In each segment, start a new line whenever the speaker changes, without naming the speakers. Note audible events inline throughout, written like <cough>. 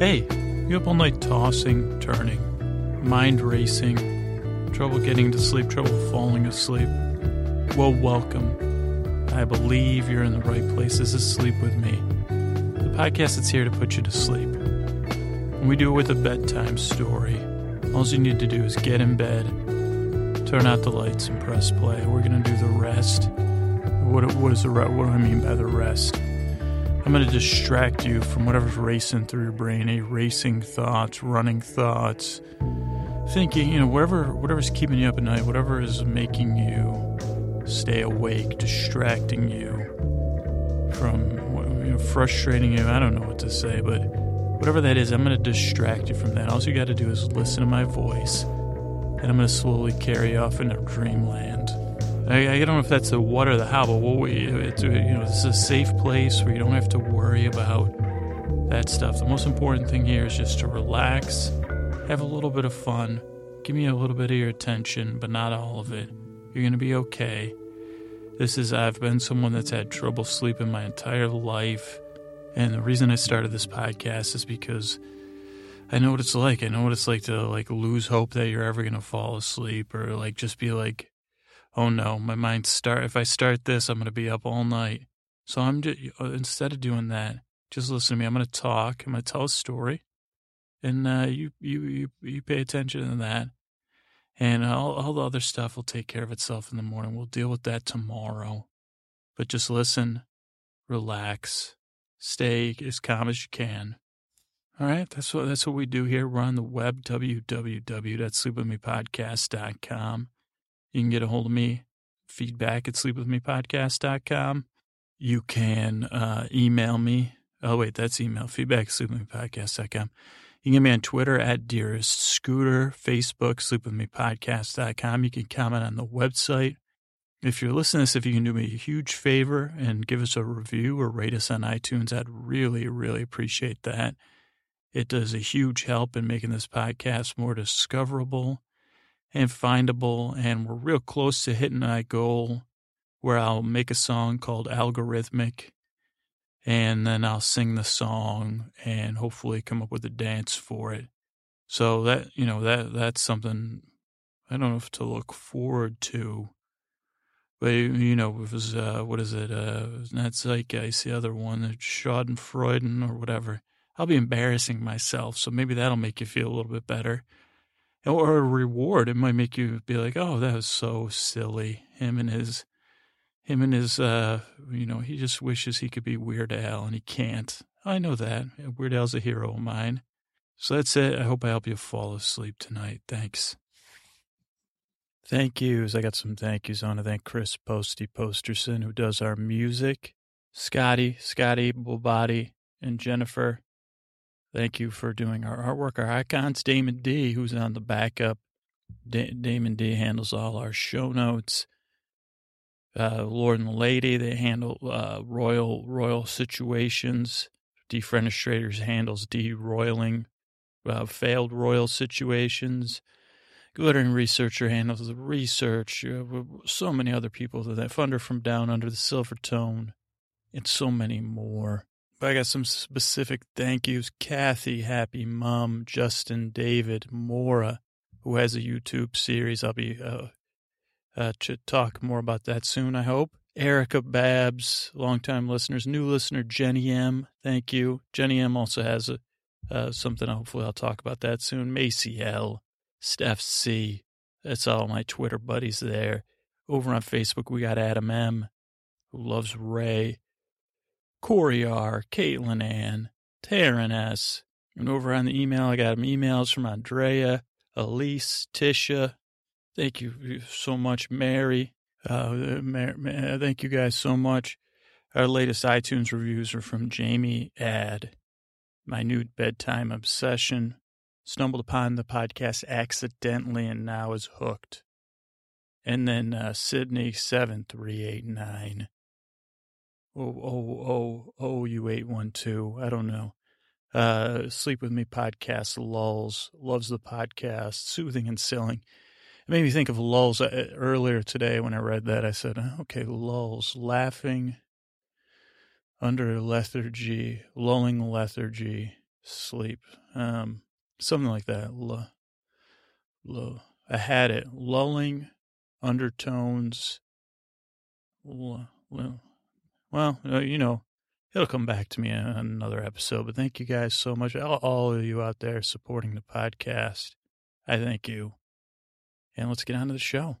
Hey, you up all night tossing, turning, mind racing, trouble getting to sleep, trouble falling asleep? Well, welcome. I believe you're in the right place. This is Sleep With Me, the podcast that's here to put you to sleep. And we do it with a bedtime story. All you need to do is get in bed, turn out the lights, and press play. We're going to do the rest. What, what is the what do I mean by the rest? I'm going to distract you from whatever's racing through your brain, any racing thoughts, running thoughts, thinking, you know, whatever, whatever's keeping you up at night, whatever is making you stay awake, distracting you from, you know, frustrating you. I don't know what to say, but whatever that is, I'm going to distract you from that. All you got to do is listen to my voice, and I'm going to slowly carry off into dreamland. I, I don't know if that's the what or the how, but what we, it's you know, this is a safe place where you don't have to worry about that stuff. The most important thing here is just to relax, have a little bit of fun, give me a little bit of your attention, but not all of it. You're gonna be okay. This is I've been someone that's had trouble sleeping my entire life, and the reason I started this podcast is because I know what it's like. I know what it's like to like lose hope that you're ever gonna fall asleep, or like just be like oh no, my mind start if I start this, I'm going to be up all night. So I'm just, instead of doing that, just listen to me. I'm going to talk. I'm going to tell a story, and uh, you you you you pay attention to that, and all all the other stuff will take care of itself in the morning. We'll deal with that tomorrow, but just listen, relax, stay as calm as you can. All right, that's what that's what we do here. We're on the web www.sleepwithmepodcast.com. You can get a hold of me, feedback at sleepwithmepodcast.com. You can uh, email me. Oh, wait, that's email. Feedback at sleepwithmepodcast.com. You can get me on Twitter at Dearest Scooter, Facebook, sleepwithmepodcast.com. You can comment on the website. If you're listening to this, if you can do me a huge favor and give us a review or rate us on iTunes, I'd really, really appreciate that. It does a huge help in making this podcast more discoverable and findable. And we're real close to hitting that goal where I'll make a song called Algorithmic and then I'll sing the song and hopefully come up with a dance for it. So that, you know, that, that's something I don't know if to look forward to. But, you know, it was, uh, what is it? Uh, not Zeitgeist, the other one, Schadenfreude or whatever. I'll be embarrassing myself. So maybe that'll make you feel a little bit better or a reward. It might make you be like, "Oh, that was so silly." Him and his, him and his, uh, you know, he just wishes he could be Weird Al and he can't. I know that Weird Al's a hero of mine. So that's it. I hope I help you fall asleep tonight. Thanks. Thank yous. I got some thank yous. On. I want to thank Chris Posty Posterson, who does our music, Scotty, Scotty Bulbody, and Jennifer. Thank you for doing our artwork. Our icons, Damon D, who's on the backup. Da- Damon D handles all our show notes. Uh, Lord and Lady, they handle uh, royal royal situations. Defenestrators handles deroiling uh, failed royal situations. Glittering Researcher handles the research. Uh, so many other people that Funder from Down Under the Silver Tone, and so many more. I got some specific thank yous. Kathy, Happy Mom, Justin, David, Mora, who has a YouTube series. I'll be uh, uh, to talk more about that soon, I hope. Erica Babs, longtime listeners, new listener Jenny M. Thank you. Jenny M. also has a uh, something. Hopefully, I'll talk about that soon. Macy L. Steph C. That's all my Twitter buddies there. Over on Facebook, we got Adam M. Who loves Ray. Corey R., Caitlin Ann, Taryn S. And over on the email, I got emails from Andrea, Elise, Tisha. Thank you so much, Mary. Uh, Mary, thank you guys so much. Our latest iTunes reviews are from Jamie Ad. New bedtime obsession. Stumbled upon the podcast accidentally and now is hooked. And then uh, Sydney7389 oh, oh, oh, oh, you 812. I don't know. Uh, Sleep With Me podcast, Lulls, loves the podcast, soothing and silling. It made me think of lulls uh, earlier today when I read that. I said, okay, lulls, laughing under lethargy, lulling lethargy, sleep. Um, something like that. L- l- I had it. Lulling undertones. L- well, uh, you know, it'll come back to me in another episode. But thank you guys so much. All, of you out there supporting the podcast. I thank you. And let's get on to the show.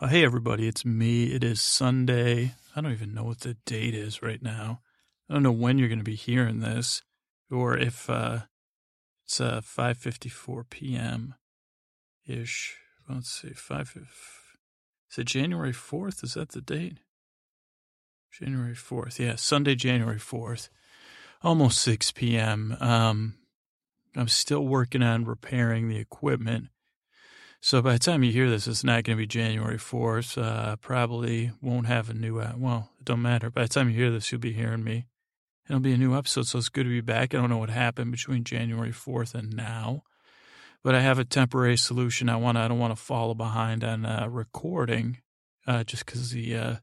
Oh, hey, everybody. It's me. It is Sunday. I don't even know what the date is right now. I don't know when you're going to be hearing this or if uh, it's uh, 5.54 p.m. ish. Let's see. 5, is it January 4th? Is that the date? January 4th. Yeah, Sunday, January 4th. Almost 6 p.m. Um, I'm still working on repairing the equipment. So by the time you hear this, it's not going to be January 4th. Uh, probably won't have a new, uh, well, it don't matter. By the time you hear this, you'll be hearing me. It'll be a new episode, so it's good to be back. I don't know what happened between January 4th and now, but I have a temporary solution. I want I don't want to fall behind on uh, recording uh, just because the uh,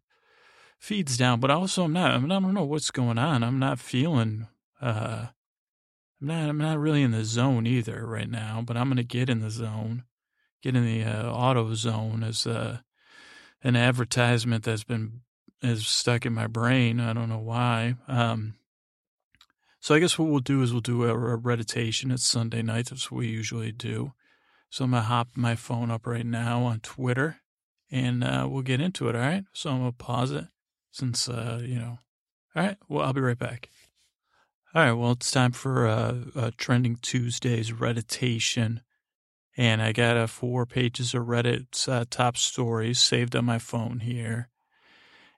feed's down. But also, I'm not. I, I don't know what's going on. I'm not feeling. Uh, I'm not. I'm not really in the zone either right now. But I'm gonna get in the zone, get in the uh, auto zone as uh, an advertisement that's been is stuck in my brain. I don't know why. Um, so I guess what we'll do is we'll do a, a meditation. It's Sunday night. That's what we usually do. So I'm gonna hop my phone up right now on Twitter, and uh, we'll get into it. All right. So I'm gonna pause it since uh, you know. All right. Well, I'll be right back. All right. Well, it's time for uh, uh trending Tuesday's Redditation, and I got uh, four pages of Reddit's uh, top stories saved on my phone here.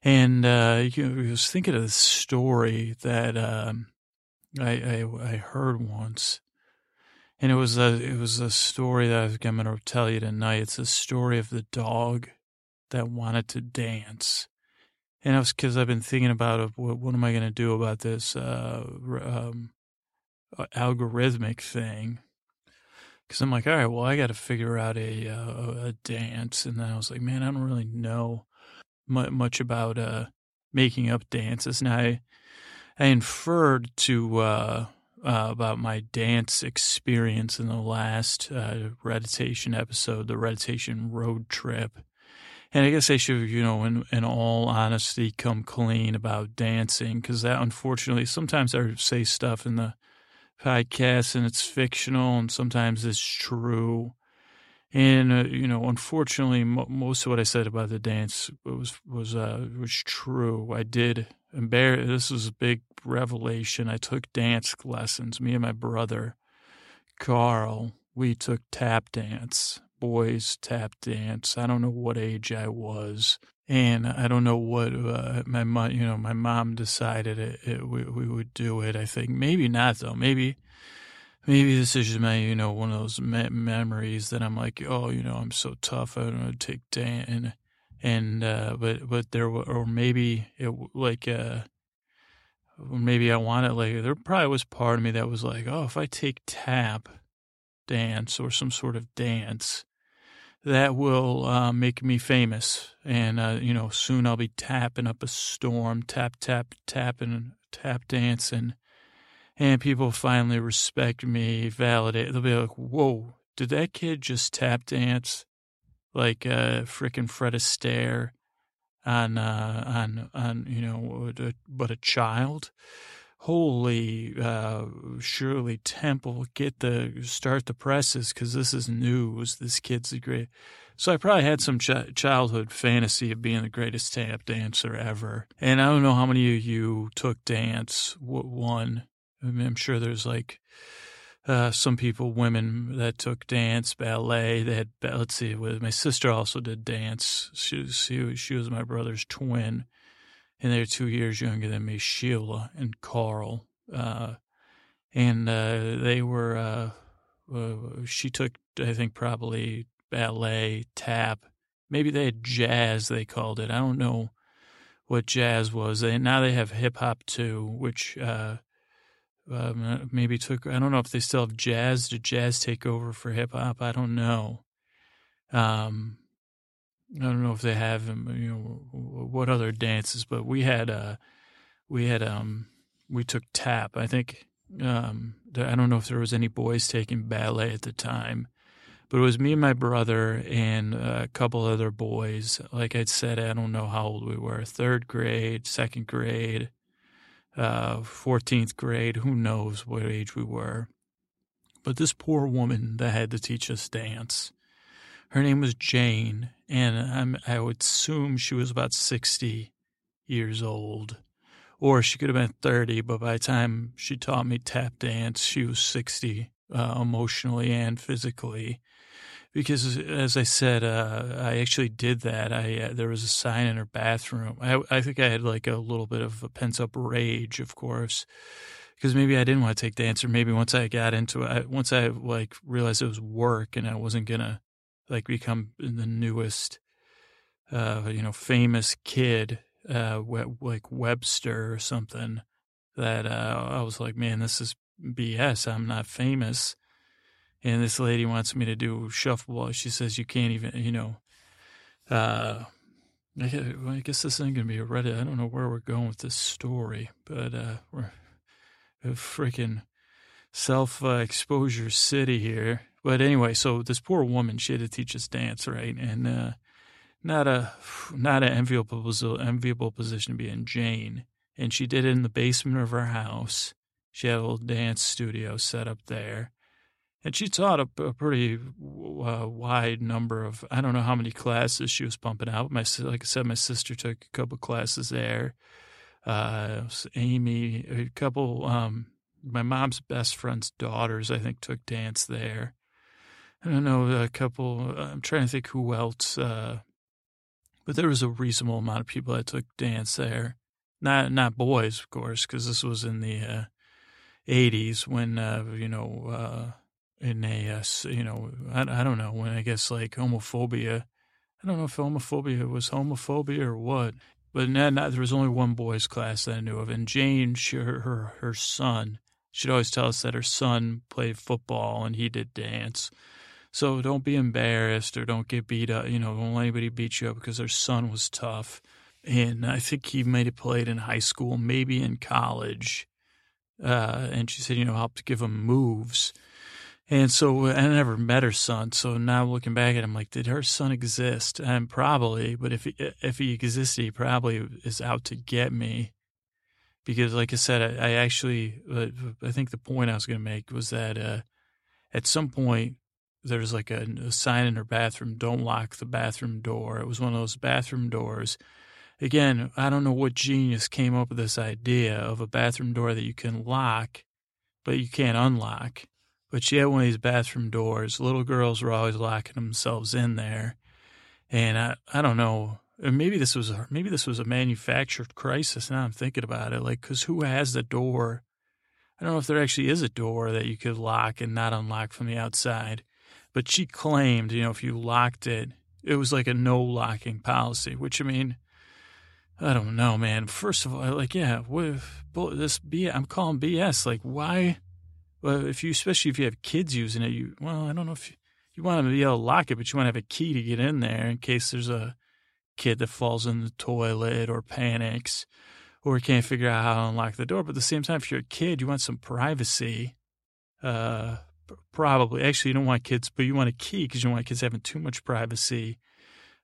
And uh, you know, I was thinking of this story that um, I, I, I heard once, and it was a it was a story that I'm going to tell you tonight. It's a story of the dog that wanted to dance, and it was because I've been thinking about what, what am I going to do about this uh, um, algorithmic thing. Because I'm like, all right, well, I got to figure out a uh, a dance, and then I was like, man, I don't really know much about uh, making up dances. and I, I inferred to uh, uh, about my dance experience in the last uh, Redditation episode, the Redditation road trip. And I guess I should, you know, in, in all honesty, come clean about dancing because that, unfortunately, sometimes I say stuff in the podcast and it's fictional and sometimes it's true. And uh, you know, unfortunately, most of what I said about the dance was was uh, was true. I did embarrass. This was a big revelation. I took dance lessons. Me and my brother, Carl, we took tap dance, boys tap dance. I don't know what age I was, and I don't know what uh, my mom. You know, my mom decided it, it, we we would do it. I think maybe not though. Maybe maybe this is just my, you know, one of those me- memories that I'm like, oh, you know, I'm so tough. I don't take dance. and, and, uh, but, but there, or maybe it like, uh, maybe I wanted like, there probably was part of me that was like, oh, if I take tap dance or some sort of dance, that will uh, make me famous. And, uh, you know, soon I'll be tapping up a storm, tap, tap, tapping, tap dancing and people finally respect me, validate. They'll be like, "Whoa, did that kid just tap dance like uh, freaking Fred Astaire on uh, on on you know, but a child?" Holy, uh, Shirley Temple, get the start the presses because this is news. This kid's a great. So I probably had some ch- childhood fantasy of being the greatest tap dancer ever. And I don't know how many of you took dance. One, I mean, I'm sure there's like uh, some people, women that took dance, ballet. They had, let's see, my sister also did dance. She, she, she was my brother's twin, and they're two years younger than me, Sheila and Carl. Uh, and uh, they were, uh, uh, she took, I think, probably ballet, tap. Maybe they had jazz, they called it. I don't know what jazz was. They, now they have hip hop too, which uh, um, maybe took. I don't know if they still have jazz. Did jazz take over for hip hop? I don't know. Um, I don't know if they have them, you know what other dances, but we had uh we had um we took tap. I think Um, I don't know if there was any boys taking ballet at the time, but it was me and my brother and a couple other boys. Like I said, I don't know how old we were third grade, second grade, uh, 14th grade, who knows what age we were. But this poor woman that had to teach us dance, her name was Jane, and I'm, I would assume she was about 60 years old. Or she could have been 30, but by the time she taught me tap dance, she was 60 uh, emotionally and physically because as I said, uh, I actually did that. I uh, there was a sign in her bathroom. I I think I had like a little bit of a pent up rage, of course, because maybe I didn't want to take dance, or Maybe once I got into it, I, once I like realized it was work and I wasn't gonna like become the newest, uh, you know, famous kid, uh, like Webster or something. That uh, I was like, man, this is BS. I'm not famous and this lady wants me to do shuffleball. She says you can't even, you know. Uh, I guess this isn't to be a Reddit. I don't know where we're going with this story, but uh, we're a freaking self uh, exposure city here. But anyway, so this poor woman, she had to teach us dance, right? And uh, not a <sighs> not an enviable enviable position to be in. Jane, and she did it in the basement of her house. She had a little dance studio set up there and she taught a, a pretty uh, wide number of I don't know how many classes she was pumping out. My like I said, my sister took a couple classes there. Uh, Amy, a couple. Um, my mom's best friend's daughters, I think, took dance there. I don't know a couple. I'm trying to think who else, uh, but there was a reasonable amount of people that took dance there. Not not boys, of course, because this was in the 80s uh, when uh, you know uh, in a, uh, you know, I, I don't know, when I guess like homophobia, I don't know if homophobia was homophobia or what, but not, not, there was only one boys' class that I knew of. And Jane, she, her, her, her son, she'd always tell us that her son played football and he did dance. So don't be embarrassed or don't get beat up. You know, don't let anybody beat you up because her son was tough. And I think he might have played in high school, maybe in college. Uh, and she said, you know, helped give him moves. And so I never met her son. So now looking back at him, like, did her son exist? And probably, but if he, if he existed, he probably is out to get me. Because, like I said, I, I actually, uh, I think the point I was going to make was that uh, at some point there's like a, a sign in her bathroom: "Don't lock the bathroom door." It was one of those bathroom doors. Again, I don't know what genius came up with this idea of a bathroom door that you can lock, but you can't unlock but she had one of these bathroom doors. Little girls were always locking themselves in there. And I, I don't know. Maybe this was a, maybe this was a manufactured crisis. Now I'm thinking about it, like, because who has the door? I don't know if there actually is a door that you could lock and not unlock from the outside. But she claimed, you know, if you locked it, it was like a no locking policy. Which I mean, I don't know, man. First of all, like, yeah, what this B? I'm calling BS. Like, why? Well, if you, especially if you have kids using it, you, well, I don't know if you, you want to be able to lock it, but you want to have a key to get in there in case there's a kid that falls in the toilet or panics or can't figure out how to unlock the door. But at the same time, if you're a kid, you want some privacy. Uh, probably, actually, you don't want kids, but you want a key because you don't want kids having too much privacy.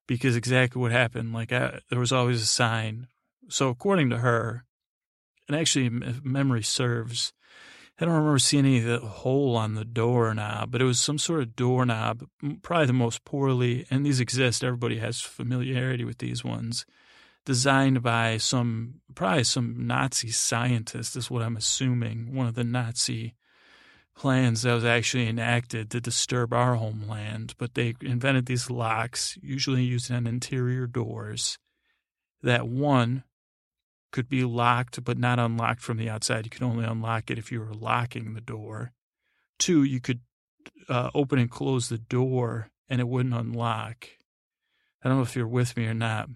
Because exactly what happened, like I, there was always a sign. So according to her, and actually, memory serves, I don't remember seeing any of the hole on the doorknob, but it was some sort of doorknob, probably the most poorly, and these exist, everybody has familiarity with these ones, designed by some, probably some Nazi scientist, is what I'm assuming, one of the Nazi plans that was actually enacted to disturb our homeland. But they invented these locks, usually used on interior doors, that one, could be locked but not unlocked from the outside. You could only unlock it if you were locking the door. Two, you could uh, open and close the door and it wouldn't unlock. I don't know if you're with me or not.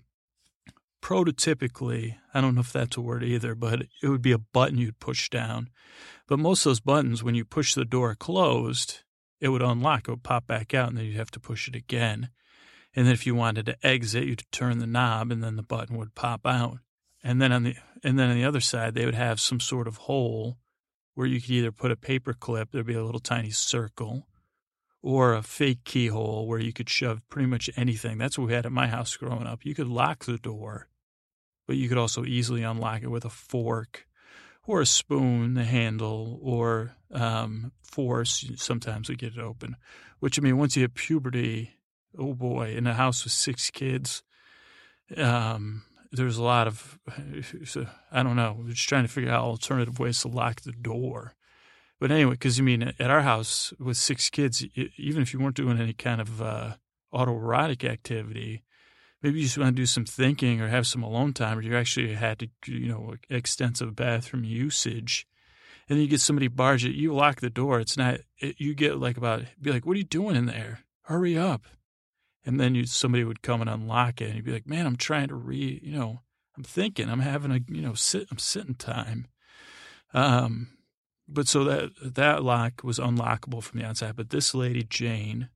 Prototypically, I don't know if that's a word either, but it would be a button you'd push down. But most of those buttons, when you push the door closed, it would unlock, it would pop back out, and then you'd have to push it again. And then if you wanted to exit, you'd turn the knob and then the button would pop out and then on the and then on the other side they would have some sort of hole where you could either put a paper clip, there'd be a little tiny circle, or a fake keyhole where you could shove pretty much anything. That's what we had at my house growing up. You could lock the door, but you could also easily unlock it with a fork or a spoon, the handle, or um, force. Sometimes we get it open, which I mean, once you hit puberty, oh boy, in a house with six kids, um, there's a lot of, <sighs> I don't know, we're just trying to figure out alternative ways to lock the door. But anyway, because you mean at our house with six kids, even if you weren't doing any kind of uh, autoerotic activity, maybe you just want to do some thinking or have some alone time, or you actually had to, you know, extensive bathroom usage. And then you get somebody barge it, you lock the door. It's not, it, you get like about, be like, what are you doing in there? Hurry up. And then you, somebody would come and unlock it and you'd be like, man, I'm trying to read, you know, I'm thinking, I'm having a, you know, sit, I'm sitting time. Um, but so that that lock was unlockable from the outside. But this lady Jane,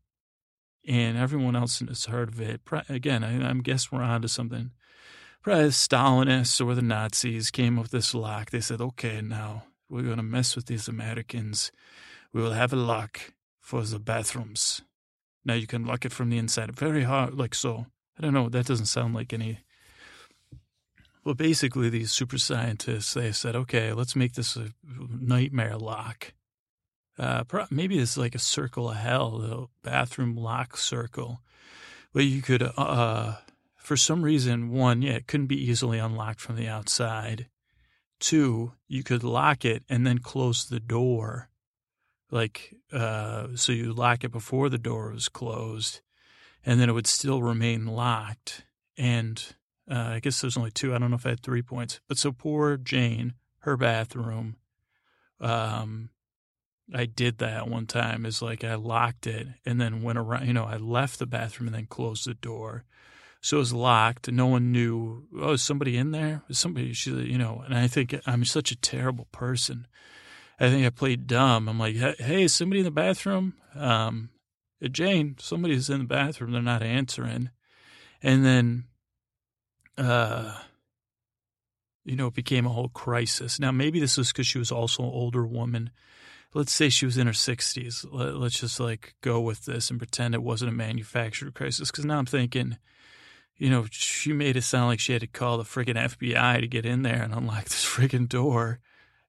and everyone else has heard of it. Again, I, I guess we're on to something. Probably the Stalinists or the Nazis came up with this lock. They said, "Okay, now we're going to mess with these Americans. We will have a lock for the bathrooms. Now you can lock it from the inside. Very hard, like so. I don't know. That doesn't sound like any well, basically, these super scientists they said, okay, let's make this a nightmare lock. Uh, maybe it's like a circle of hell, the bathroom lock circle, where you could, uh, for some reason, one, yeah, it couldn't be easily unlocked from the outside. Two, you could lock it and then close the door, like uh, so you lock it before the door was closed, and then it would still remain locked. And uh, I guess there's only two. I don't know if I had three points. But so poor Jane, her bathroom. Um, I did that one time. Is like I locked it and then went around. You know, I left the bathroom and then closed the door. So it was locked. No one knew. Oh, is somebody in there? Is somebody? She, you know. And I think I'm such a terrible person. I think I played dumb. I'm like, hey, is somebody in the bathroom? Um, Jane, somebody's in the bathroom. They're not answering. And then uh, you know, it became a whole crisis. Now, maybe this was because she was also an older woman. Let's say she was in her 60s. Let's just like go with this and pretend it wasn't a manufactured crisis. Because now I'm thinking, you know, she made it sound like she had to call the friggin' FBI to get in there and unlock <laughs> this friggin' door.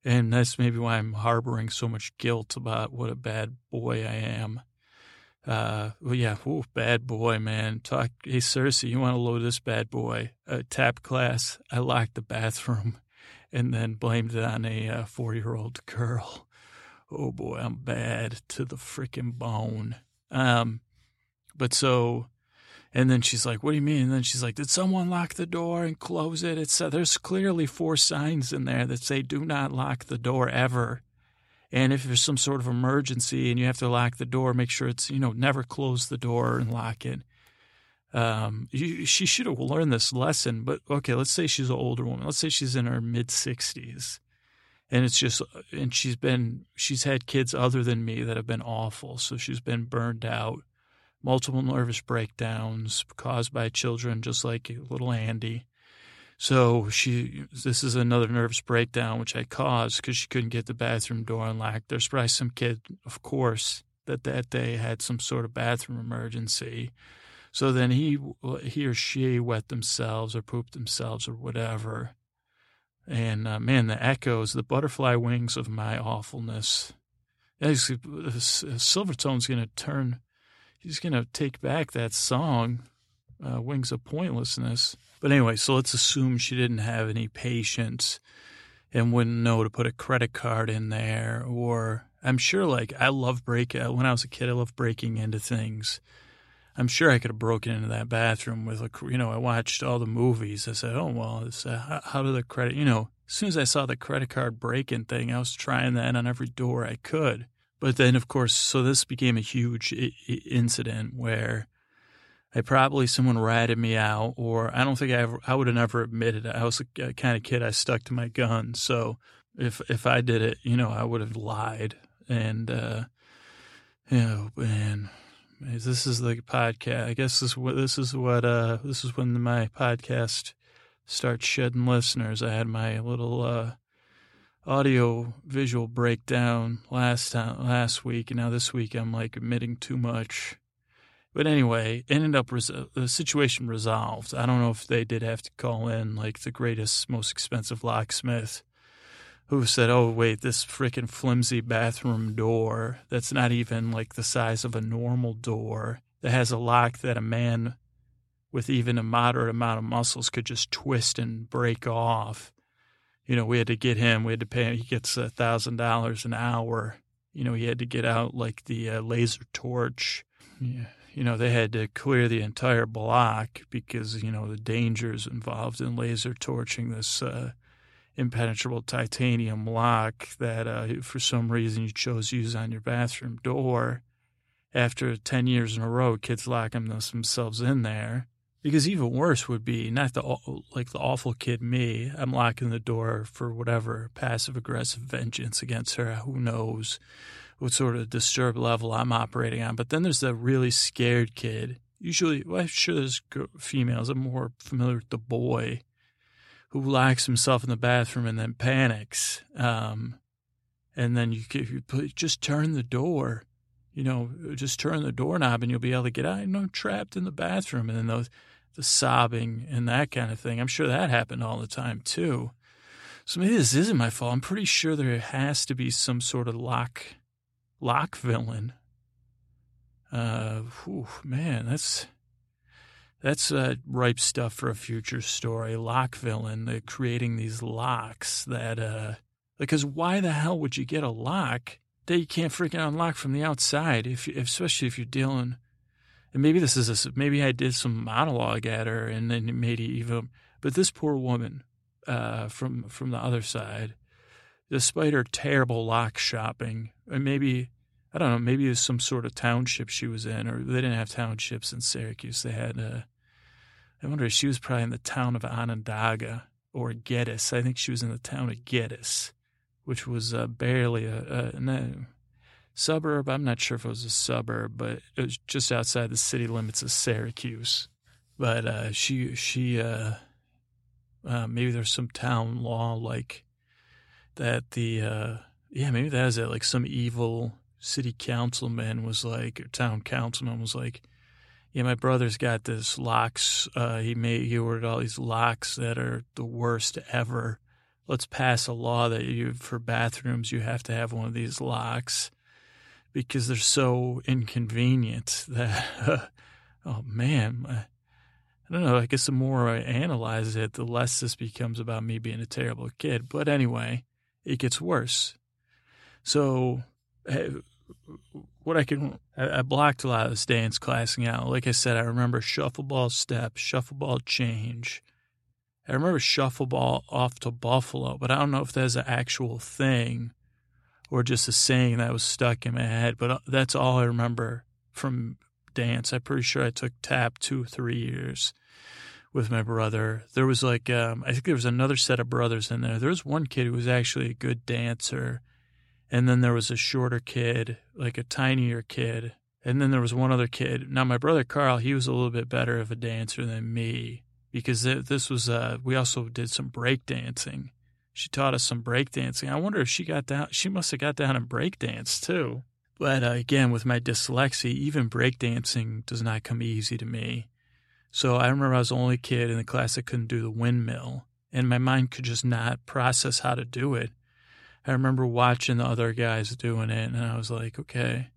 And that's maybe why I'm harboring so much guilt about what a bad boy I am. Uh, well, yeah, ooh, bad boy, man. Talk, hey, Cersei, you want to load this bad boy? Uh, tap class. I locked the bathroom <laughs> and then blamed it on a uh, four year old girl. Oh boy, I'm bad to the freaking bone. Um, but so, and then she's like, what do you mean? And then she's like, did someone lock the door and close it? It's, uh, there's clearly four signs in there that say, do not lock the door ever. And if there's some sort of emergency and you have to lock the door, make sure it's, you know, never close the door and lock it. Um, you, she should have learned this lesson, but okay, let's say she's an older woman. Let's say she's in her mid 60s and it's just, and she's been, she's had kids other than me that have been awful. So she's been burned out, multiple nervous breakdowns caused by children, just like little Andy. So she, this is another nervous breakdown, which I caused because she couldn't get the bathroom door unlocked. There's probably some kid, of course, that that day had some sort of bathroom emergency. So then he, he or she wet themselves or pooped themselves or whatever. And uh, man, the echoes, the butterfly wings of my awfulness. Silvertone's going to turn, he's going to take back that song, uh, Wings of Pointlessness. But anyway, so let's assume she didn't have any patience and wouldn't know to put a credit card in there. Or I'm sure, like, I love breaking, uh, when I was a kid, I loved breaking into things. I'm sure I could have broken into that bathroom with a, you know, I watched all the movies. I said, oh, well, it's, uh, how, do the credit, you know, as soon as I saw the credit card breaking thing, I was trying that on every door I could. But then, of course, so this became a huge I- incident where I probably someone ratted me out, or I don't think I ever, I would have never admitted it. I was the kind of kid I stuck to my gun. So if if I did it, you know, I would have lied. And uh, you know, and this is the podcast. I guess this what this is what uh this is when my podcast starts shedding listeners. I had my little uh audio visual breakdown last time, last week, and now this week I'm like admitting too much. But anyway, ended up res- the situation resolved. I don't know if they did have to call in like the greatest, most expensive locksmith who said, "Oh wait, this freaking flimsy bathroom door that's not even like the size of a normal door that has a lock that a man with even a moderate amount of muscles could just twist and break off." You know, we had to get him. We had to pay. Him. He gets a thousand dollars an hour. You know, he had to get out like the uh, laser torch. Yeah you know, they had to clear the entire block because, you know, the dangers involved in laser torching this uh, impenetrable titanium lock that uh, for some reason you chose to use on your bathroom door. After 10 years in a row, kids locking themselves in there. Because even worse would be not the like the awful kid me. I'm locking the door for whatever passive aggressive vengeance against her. Who knows? what sort of disturbed level I'm operating on. But then there's the really scared kid. Usually, well, I'm sure there's females. I'm more familiar with the boy who locks himself in the bathroom and then panics. Um, and then you, you just turn the door, you know, just turn the doorknob and you'll be able to get out. You know, trapped in the bathroom. And then those, the sobbing and that kind of thing. I'm sure that happened all the time too. So maybe this isn't my fault. I'm pretty sure there has to be some sort of lock lock villain. Uh, whew, man, that's that's uh, ripe stuff for a future story. Lock villain, uh, creating these locks that, uh, because why the hell would you get a lock that you can't freaking unlock from the outside? If, if especially if you're dealing, and maybe this is a, maybe I did some monologue at her and then it even. But this poor woman, uh, from from the other side, despite her terrible lock shopping, maybe I don't know, maybe it was some sort of township she was in, or they didn't have townships in Syracuse. They had, uh, I wonder if she was probably in the town of Onondaga or Geddes. I think she was in the town of Geddes, which was uh, barely a, a, a, suburb. I'm not sure if it was a suburb, but it was just outside the city limits of Syracuse. But uh, she, she, uh, uh maybe there's some town law like that. The uh, yeah, maybe that is it. Like some evil city councilman was like, or town councilman was like, yeah, my brother's got this locks. Uh, he made he ordered all these locks that are the worst ever. Let's pass a law that you for bathrooms you have to have one of these locks because they're so inconvenient that. <laughs> Oh man, I don't know. I guess the more I analyze it, the less this becomes about me being a terrible kid. But anyway, it gets worse. So eh, what I can, I, I, blocked a lot of this dance classing out. Like I said, I remember shuffleball step, shuffleball change. I remember shuffleball off to Buffalo, but I don't know if that's an actual thing or just a saying that was stuck in my head. But uh, that's all I remember from dance. I'm pretty sure I took tap two, three years with my brother. There was like, um, I think there was another set of brothers in there. There was one kid who was actually a good dancer and then there was a shorter kid, like a tinier kid. And then there was one other kid. Now, my brother Carl, he was a little bit better of a dancer than me because this was, uh, we also did some break dancing. She taught us some break dancing. I wonder if she got down, she must have got down and break dance too. But uh, again, with my dyslexia, even break dancing does not come easy to me. So I remember I was the only kid in the class that couldn't do the windmill, and my mind could just not process how to do it. I remember watching the other guys doing it, and I was like, okay,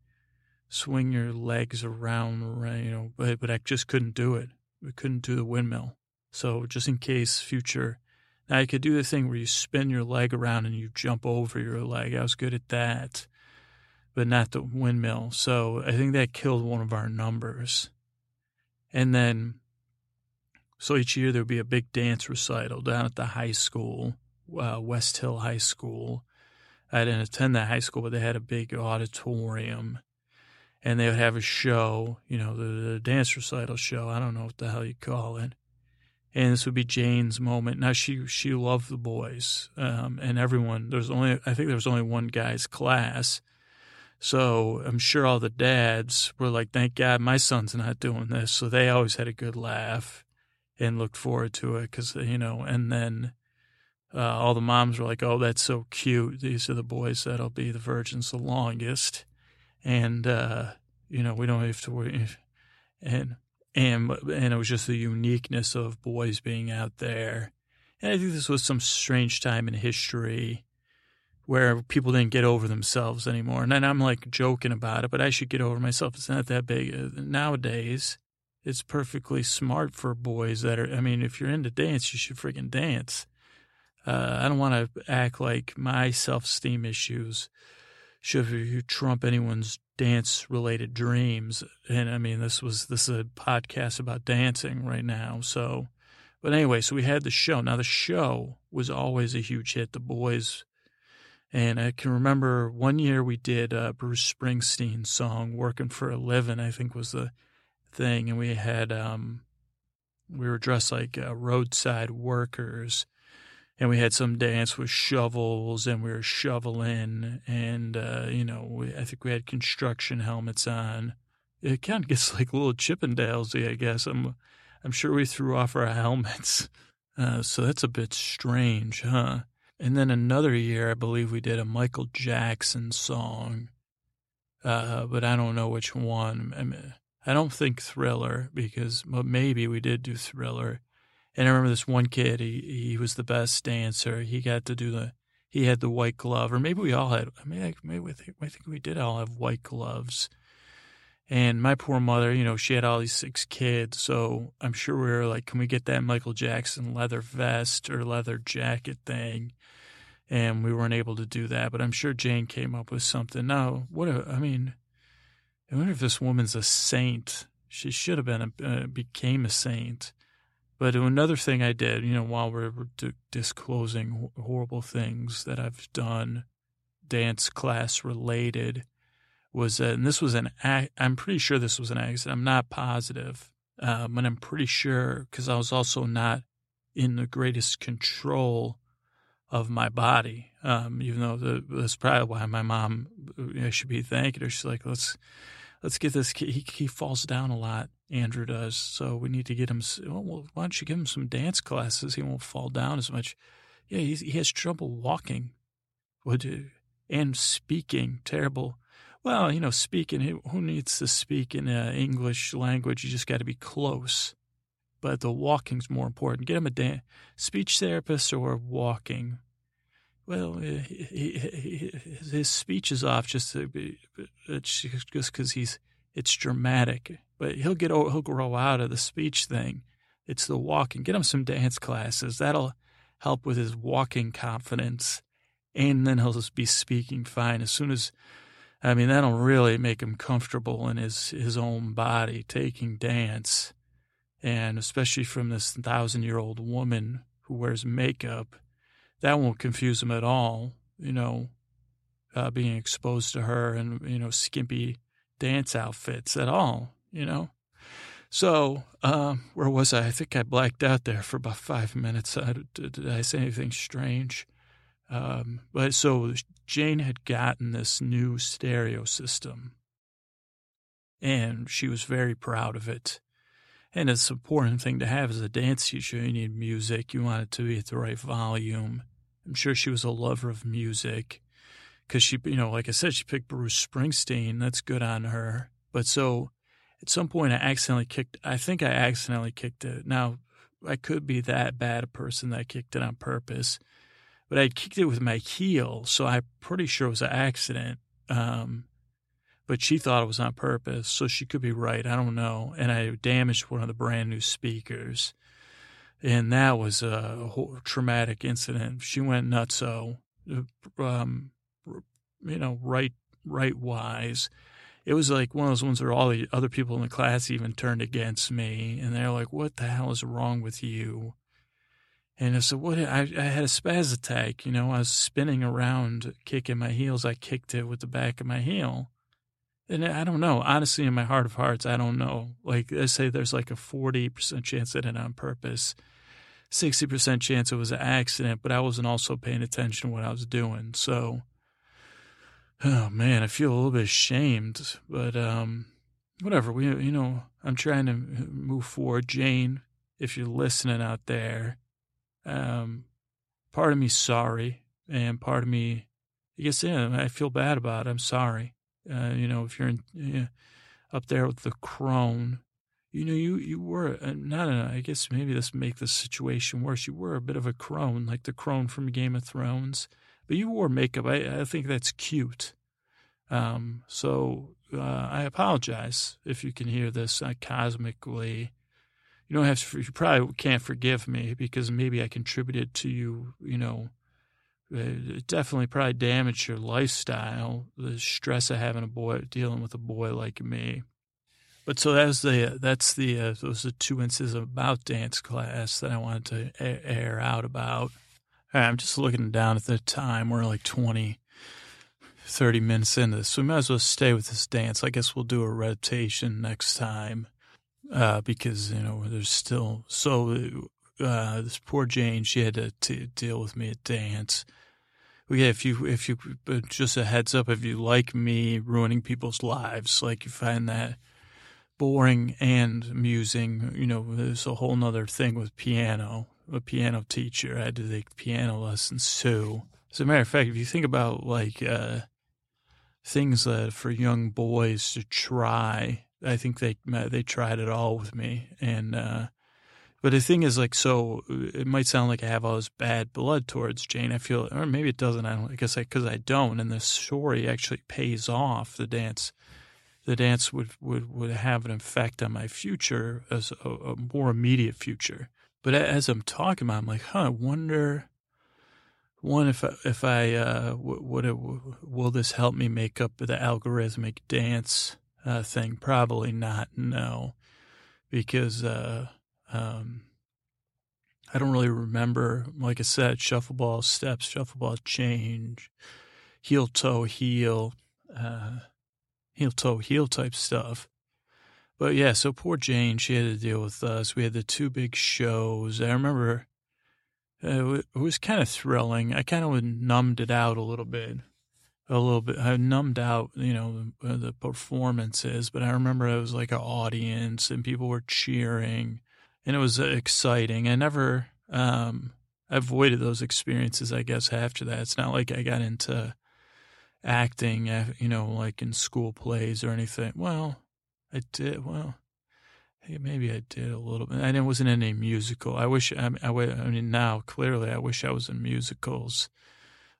swing your legs around, you know, but, but I just couldn't do it. We couldn't do the windmill. So just in case future, now I could do the thing where you spin your leg around and you jump over your leg. I was good at that, but not the windmill. So I think that killed one of our numbers. And then, so each year there would be a big dance recital down at the high school, uh, West Hill High School. I didn't attend that high school, but they had a big auditorium and they would have a show, you know, the, the, dance recital show. I don't know what the hell you call it. And this would be Jane's moment. Now she she loved the boys, um, and everyone. There's only I think there was only one guy's class, so I'm sure all the dads were like, "Thank God my son's not doing this." So they always had a good laugh and looked forward to it because you know. And then uh, all the moms were like, "Oh, that's so cute. These are the boys that'll be the virgins the longest," and uh, you know we don't have to worry. And and and it was just the uniqueness of boys being out there. And I think this was some strange time in history where people didn't get over themselves anymore. And then I'm like joking about it, but I should get over myself. It's not that big uh, nowadays. It's perfectly smart for boys that are. I mean, if you're into dance, you should freaking dance. Uh, I don't want to act like my self esteem issues should trump anyone's dance related dreams. And I mean, this was this is a podcast about dancing right now. So, but anyway, so we had the show. Now the show was always a huge hit. The boys, and I can remember one year we did a Bruce Springsteen song, "Working for a Living." I think was the thing, and we had um, we were dressed like uh, roadside workers and we had some dance with shovels and we were shoveling and uh, you know we, i think we had construction helmets on. It kind of gets <laughs> like a little chippendalesy i guess. I'm i'm sure we threw off our helmets. <laughs> Uh, so that's a bit strange huh? And then another year i believe we did a michael jackson song. Uh, but i don't know which one. I, mean, I don't think thriller because maybe we did do thriller and I remember this one kid, he, he was the best dancer. He got to do the, he had the white glove, or maybe we all had, I mean, maybe we think, I think we did all have white gloves. And my poor mother, you know, she had all these six kids. So I'm sure we were like, can we get that Michael Jackson leather vest or leather jacket thing? And we weren't able to do that. But I'm sure Jane came up with something. Now, what, a, I mean, I wonder if this woman's a saint. She should have been, a, uh, became a saint. But another thing I did, you know, while we're disclosing horrible things that I've done, dance class related, was that, and this was an, I'm pretty sure this was an accident. I'm not positive, um, but I'm pretty sure because I was also not in the greatest control of my body. Um, even though the, that's probably why my mom, I should be thanking her. She's like, let's, let's get this. He, he falls down a lot Andrew does. So we need to get him. Well, why don't you give him some dance classes? He won't fall down as much. Yeah, he has trouble walking, would and speaking. Terrible. Well, you know, speaking. Who needs to speak in uh, English language? You just got to be close. But the walking's more important. Get him a dance speech therapist or walking. Well, he, he, his speech is off just be, just because he's it's dramatic but he'll get he'll grow out of the speech thing. It's the walking. Get him some dance classes. That'll help with his walking confidence, and then he'll just be speaking fine as soon as. I mean, that'll really make him comfortable in his his own body, taking dance, and especially from this thousand year old woman who wears makeup, that won't confuse him at all. You know, uh, being exposed to her and you know skimpy dance outfits at all you know? So, um, where was I? I think I blacked out there for about five minutes. I, did, did, I say anything strange? Um, but so Jane had gotten this new stereo system, and she was very proud of it. And it's an important thing to have as a dance teacher. You need music. You want it to be at the right volume. I'm sure she was a lover of music because she, you know, like I said, she picked Bruce Springsteen. That's good on her. But so at some point I accidentally kicked, I think I accidentally kicked it. Now, I could be that bad a person that kicked it on purpose, but I kicked it with my heel, so I'm pretty sure it was an accident. Um, but she thought it was on purpose, so she could be right. I don't know. And I damaged one of the brand new speakers, and that was a traumatic incident. She went nutso, um, you know, right, right wise it was like one of those ones where all the other people in the class even turned against me and they're like, what the hell is wrong with you? And I said, what? I, I had a spaz attack. You know, I was spinning around, kicking my heels. I kicked it with the back of my heel. And I don't know. Honestly, in my heart of hearts, I don't know. Like I say, there's like a 40% chance that it on purpose, 60% chance it was an accident, but I wasn't also paying attention to what I was doing. So, oh man, I feel a little bit ashamed, but um, whatever. We, you know, I'm trying to move forward. Jane, if you're listening out there, um, part of me sorry, and part of me, I guess, yeah, I feel bad about it. I'm sorry. Uh, you know, if you're in, up there with the crone, you know, you, you were uh, not, I guess maybe this make the situation worse. You were a bit of a crone, like the crone from Game of Thrones, but you wore makeup. I, I think that's cute. Um, so uh, I apologize if you can hear this uh, cosmically. You don't have to, you probably can't forgive me because maybe I contributed to you, you know, it definitely probably damaged your lifestyle, the stress of having a boy, dealing with a boy like me. But so that's the, that's the, uh, those are two instances about dance class that I wanted to air out about. I'm just looking down at the time. We're like 20, 30 minutes into this. So we might as well stay with this dance. I guess we'll do a rotation next time uh, because, you know, there's still. So uh, this poor Jane, she had to deal with me at dance. Well, yeah, if you, if you, just a heads up, if you like me ruining people's lives, like you find that boring and amusing, you know, there's a whole nother thing with piano. A piano teacher, I had to take piano lessons too. As a matter of fact, if you think about like uh, things that for young boys to try. I think they they tried it all with me, and uh, but the thing is, like, so it might sound like I have all this bad blood towards Jane. I feel, or maybe it doesn't. I don't. I guess I because I don't, and the story actually pays off. The dance, the dance would would would have an effect on my future as a, a more immediate future. But as I'm talking about, I'm like, huh, I wonder one, if I, if I uh, would it, will this help me make up the algorithmic dance uh, thing? Probably not. No, because uh, um, I don't really remember. Like I said, shuffle ball steps, shuffle ball change, heel toe heel, uh, heel toe heel type stuff. But yeah, so poor Jane, she had to deal with us. We had the two big shows. I remember it was kind of thrilling. I kind of numbed it out a little bit, a little bit. I numbed out, you know, the, uh, performances, but I remember it was like an audience and people were cheering, and it was exciting. I never um, avoided those experiences. I guess after that, it's not like I got into acting, you know, like in school plays or anything. Well, I did. Well, maybe I did a little bit. I wasn't in any musical. I wish, I, I, I mean, now clearly I wish I was in musicals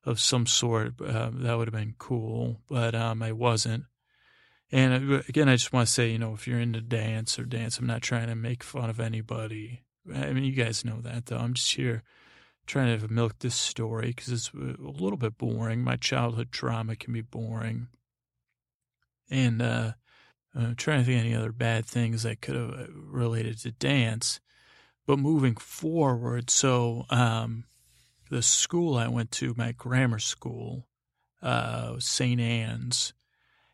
of some sort. Uh, that would have been cool, but um, I wasn't. And uh, again, I just want to say, you know, if you're into dance or dance, I'm not trying to make fun of anybody. I mean, you guys know that, though. I'm just here trying to milk this story because it's a little bit boring. My childhood trauma can be boring. And, uh, I'm trying to think any other bad things that could have uh, related to dance. But moving forward, so um, the school I went to, my grammar school, uh, St. Anne's,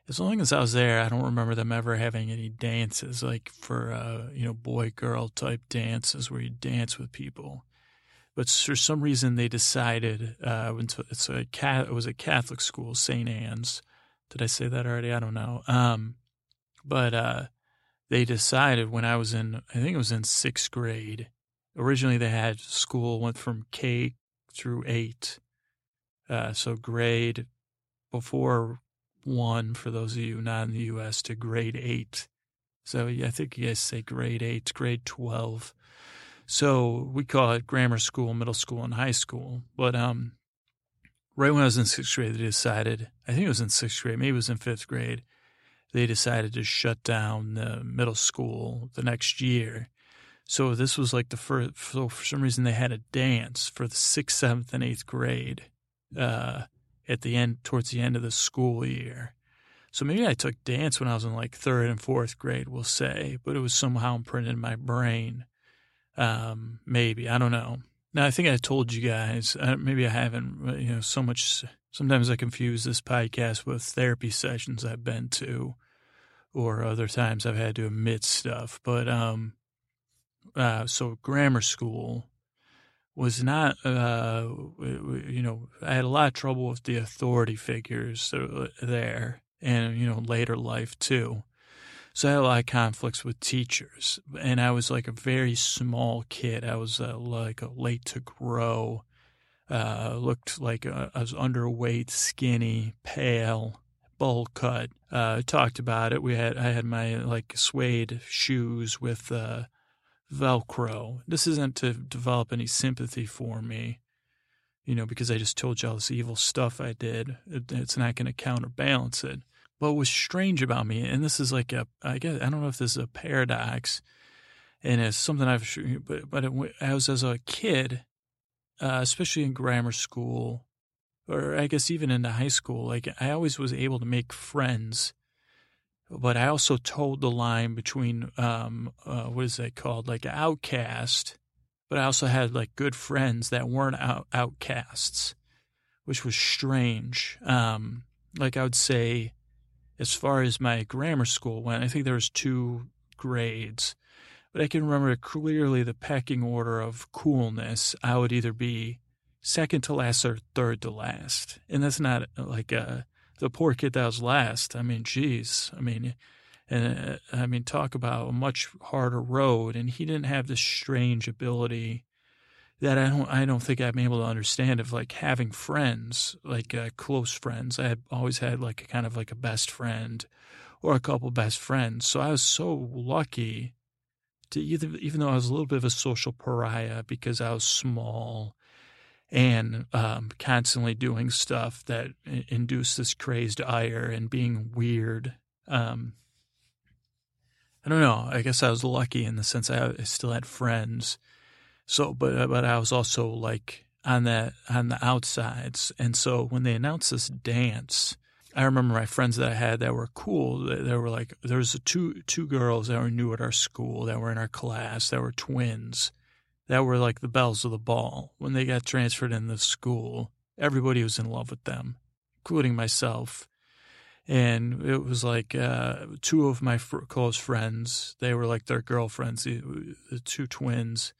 as long as I was there, I don't remember them ever having any dances like for, uh, you know, boy girl type dances where you dance with people. But for some reason, they decided uh, it's a it was a Catholic school, St. Anne's. Did I say that already? I don't know. Um, but uh, they decided when I was in, I think it was in sixth grade. Originally, they had school went from K through eight. Uh, so grade before one, for those of you not in the U.S., to grade eight. So I think you guys say grade eight, grade 12. So we call it grammar school, middle school, and high school. But um, right when I was in sixth grade, they decided, I think it was in sixth grade, maybe it was in fifth grade, they decided to shut down the middle school the next year. So this was like the first, so for some reason they had a dance for the sixth, seventh, and eighth grade uh, at the end, towards the end of the school year. So maybe I took dance when I was in like third and fourth grade, we'll say, but it was somehow imprinted in my brain. Um, maybe, I don't know. Now, I think I told you guys, uh, maybe I haven't, you know, so much. Sometimes I confuse this podcast with therapy sessions I've been to or other times I've had to admit stuff. But um, uh, so grammar school was not, uh, you know, I had a lot of trouble with the authority figures there, and you know, later life too. So I had a lot of conflicts with teachers, and I was like a very small kid. I was uh, like late to grow. Uh, looked like uh, I was underweight, skinny, pale, bowl cut. Uh, talked about it. We had I had my like suede shoes with uh, Velcro. This isn't to develop any sympathy for me, you know, because I just told you all this evil stuff I did. It, it's not going to counterbalance it. What was strange about me, and this is like a, I guess I don't know if this is a paradox, and it's something I've, but but it, I was as a kid, uh, especially in grammar school or I guess even into high school, like I always was able to make friends, but I also told the line between um, uh, what is that called, like outcast, but I also had like good friends that weren't out outcasts, which was strange. Um, like I would say, as far as my grammar school went, I think there was two grades, but I can remember clearly the pecking order of coolness. I would either be second to last or third to last. And that's not like uh, the poor kid that was last. I mean, geez. I mean, and uh, I mean, talk about a much harder road. And he didn't have this strange ability that I don't, I don't think I'm able to understand of like having friends, like uh, close friends. I had always had like a kind of like a best friend or a couple best friends. So I was so lucky to either, even though I was a little bit of a social pariah because I was small and um, constantly doing stuff that induced this crazed ire and being weird. Um, I don't know. I guess I was lucky in the sense I, I still had friends. So, but but I was also like on that on the outsides, and so when they announced this dance, I remember my friends that I had that were cool. There were like there was two two girls that were new at our school that were in our class that were twins, that were like the belles of the ball. When they got transferred in the school, everybody was in love with them, including myself. And it was like uh, two of my fr- close friends, they were like their girlfriends, the, the two twins.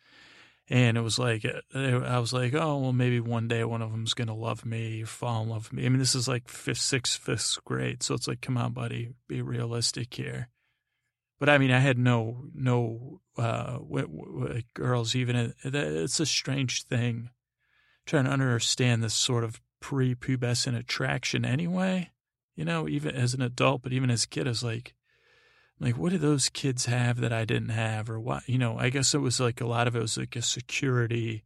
And it was like, uh, I was like, oh, well, maybe one day one of them's going to love me fall in love with me. I mean, this is like fifth, sixth, fifth grade. So it's like, come on, buddy, be realistic here. But I mean, I had no no uh, w- w- girls even. It's a strange thing trying to understand this sort of pre-pubescent attraction. Anyway, you know, even as an adult, but even as a kid, I was like, like, what do those kids have that I didn't have, or what? You know, I guess it was like a lot of it was like a security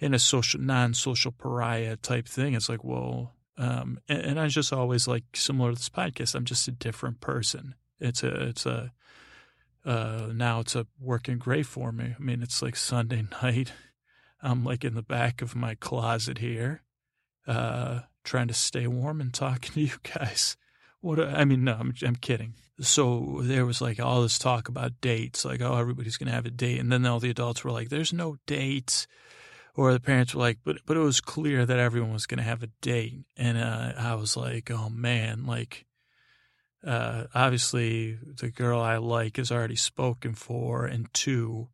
in a social, non-social pariah type thing. It's like, well, um, and, and I was just always like similar to this podcast. I'm just a different person. It's a, it's a, uh, now it's a working great for me. I mean, it's like Sunday <laughs> night. I'm like in the back of my closet here, uh, trying to stay warm and talking <laughs> to you guys. What I mean, no, I'm, I'm kidding. So there was like all this talk about dates, like oh, everybody's gonna have a date, and then all the adults were like, "There's no dates," or the parents were like, "But but it was clear that everyone was gonna have a date," and uh, I was like, "Oh man, like." Uh, obviously the girl I like is already spoken for, and two,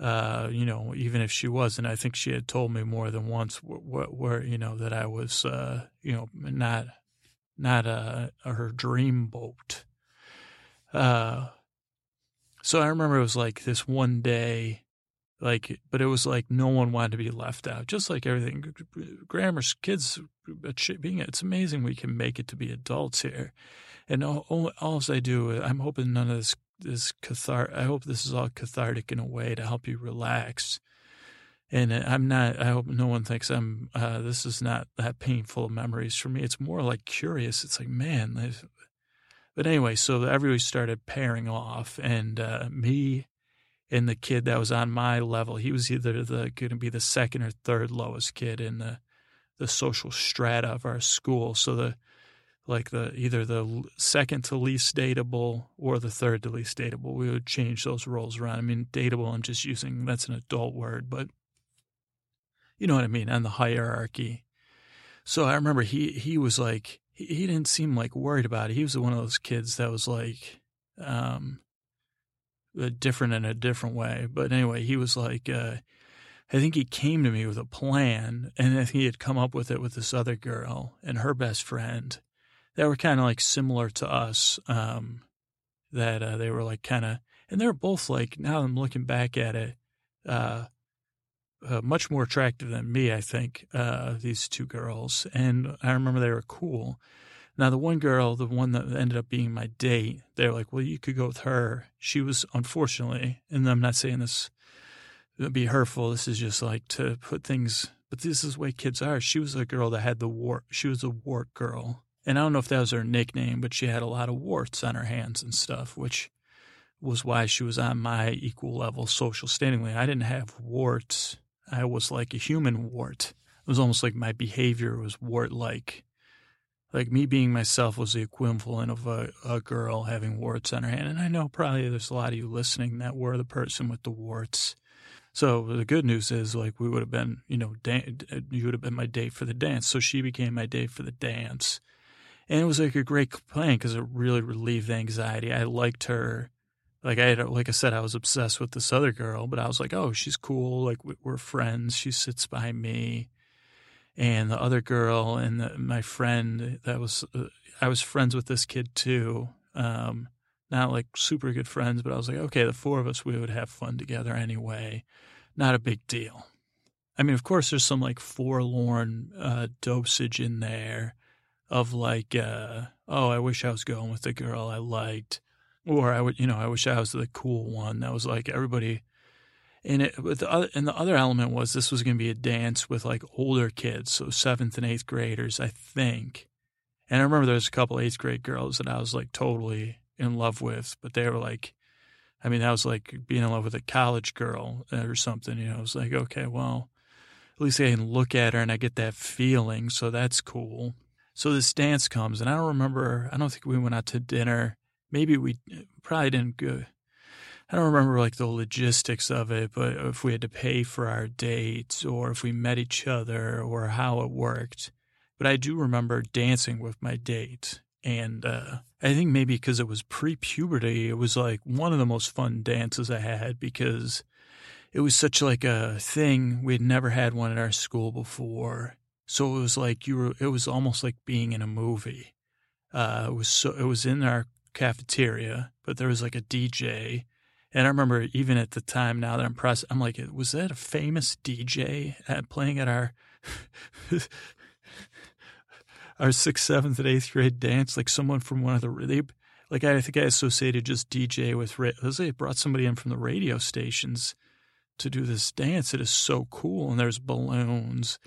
uh, you know, even if she wasn't, I think she had told me more than once where, where you know that I was, uh, you know, not not uh, her dream boat. Uh, so I remember it was like this one day, like, but it was like no one wanted to be left out, just like everything. Grammar kids, being it's amazing we can make it to be adults here and all, all, I do, I'm hoping none of this is cathartic. I hope this is all cathartic in a way to help you relax. And I'm not, I hope no one thinks I'm, uh, this is not that painful memories for me. It's more like curious. It's like, man, but anyway, so everybody started pairing off and, uh, me and the kid that was on my level, he was either the, going to be the second or third lowest kid in the, the social strata of our school. So the, like the either the second to least dateable or the third to least dateable. We would change those roles around. I mean, dateable, I'm just using that's an adult word, but you know what I mean on the hierarchy. So I remember he he was like he, he didn't seem like worried about it. He was one of those kids that was like um different in a different way. But anyway, he was like uh I think he came to me with a plan, and he had come up with it with this other girl and her best friend that were kind of like similar to us. Um, that uh, they were like kind of, and they're both like now I'm looking back at it. Uh, uh, much more attractive than me, I think, uh, these two girls. And I remember they were cool. Now, the one girl, the one that ended up being my date, they're like, well, you could go with her. She was, unfortunately, and I'm not saying this to be hurtful. This is just like to put things, but this is the way kids are. She was a girl that had the war. She was a wart girl. And I don't know if that was her nickname, but she had a lot of warts on her hands and stuff, which was why she was on my equal level social standing. I didn't have warts. I was like a human wart. It was almost like my behavior was wart like. Like me being myself was the equivalent of a, a girl having warts on her hand. And I know probably there's a lot of you listening that were the person with the warts. So the good news is like we would have been, you know, dan- you would have been my date for the dance. So she became my date for the dance. And it was like a great plan because it really relieved the anxiety. I liked her like I had, like I said, I was obsessed with this other girl, but I was like, oh, she's cool. Like we're friends. She sits by me, and the other girl and the, my friend that was, uh, I was friends with this kid too. Um, not like super good friends, but I was like, okay, the four of us, we would have fun together anyway. Not a big deal. I mean, of course, there's some like forlorn uh, dosage in there of like, uh, oh, I wish I was going with the girl I liked or I would, you know, I wish I was the cool one that was like everybody. And it, but the other, and the other element was this was going to be a dance with like older kids, so seventh and eighth graders, I think. And I remember there was a couple eighth grade girls that I was like totally in love with, but they were like, I mean, that was like being in love with a college girl or something. You know, I was like, okay, well, at least I can look at her and I get that feeling, so that's cool. So this dance comes, and I don't remember. I don't think we went out to dinner maybe we probably didn't go. I don't remember like the logistics of it, but if we had to pay for our dates or if we met each other or how it worked. But I do remember dancing with my date. And uh, I think maybe because it was pre puberty, it was like one of the most fun dances I had because it was such like a thing. We had never had one at our school before. So it was like you were, it was almost like being in a movie. Uh, it was so, it was in our cafeteria, but there was like a DJ. And I remember even at the time now that I'm pressed, I'm like, was that a famous DJ at playing at our <laughs> our sixth, seventh, and eighth grade dance? Like someone from one of the they like I think I associated just DJ with they brought somebody in from the radio stations to do this dance. It is so cool, and there's balloons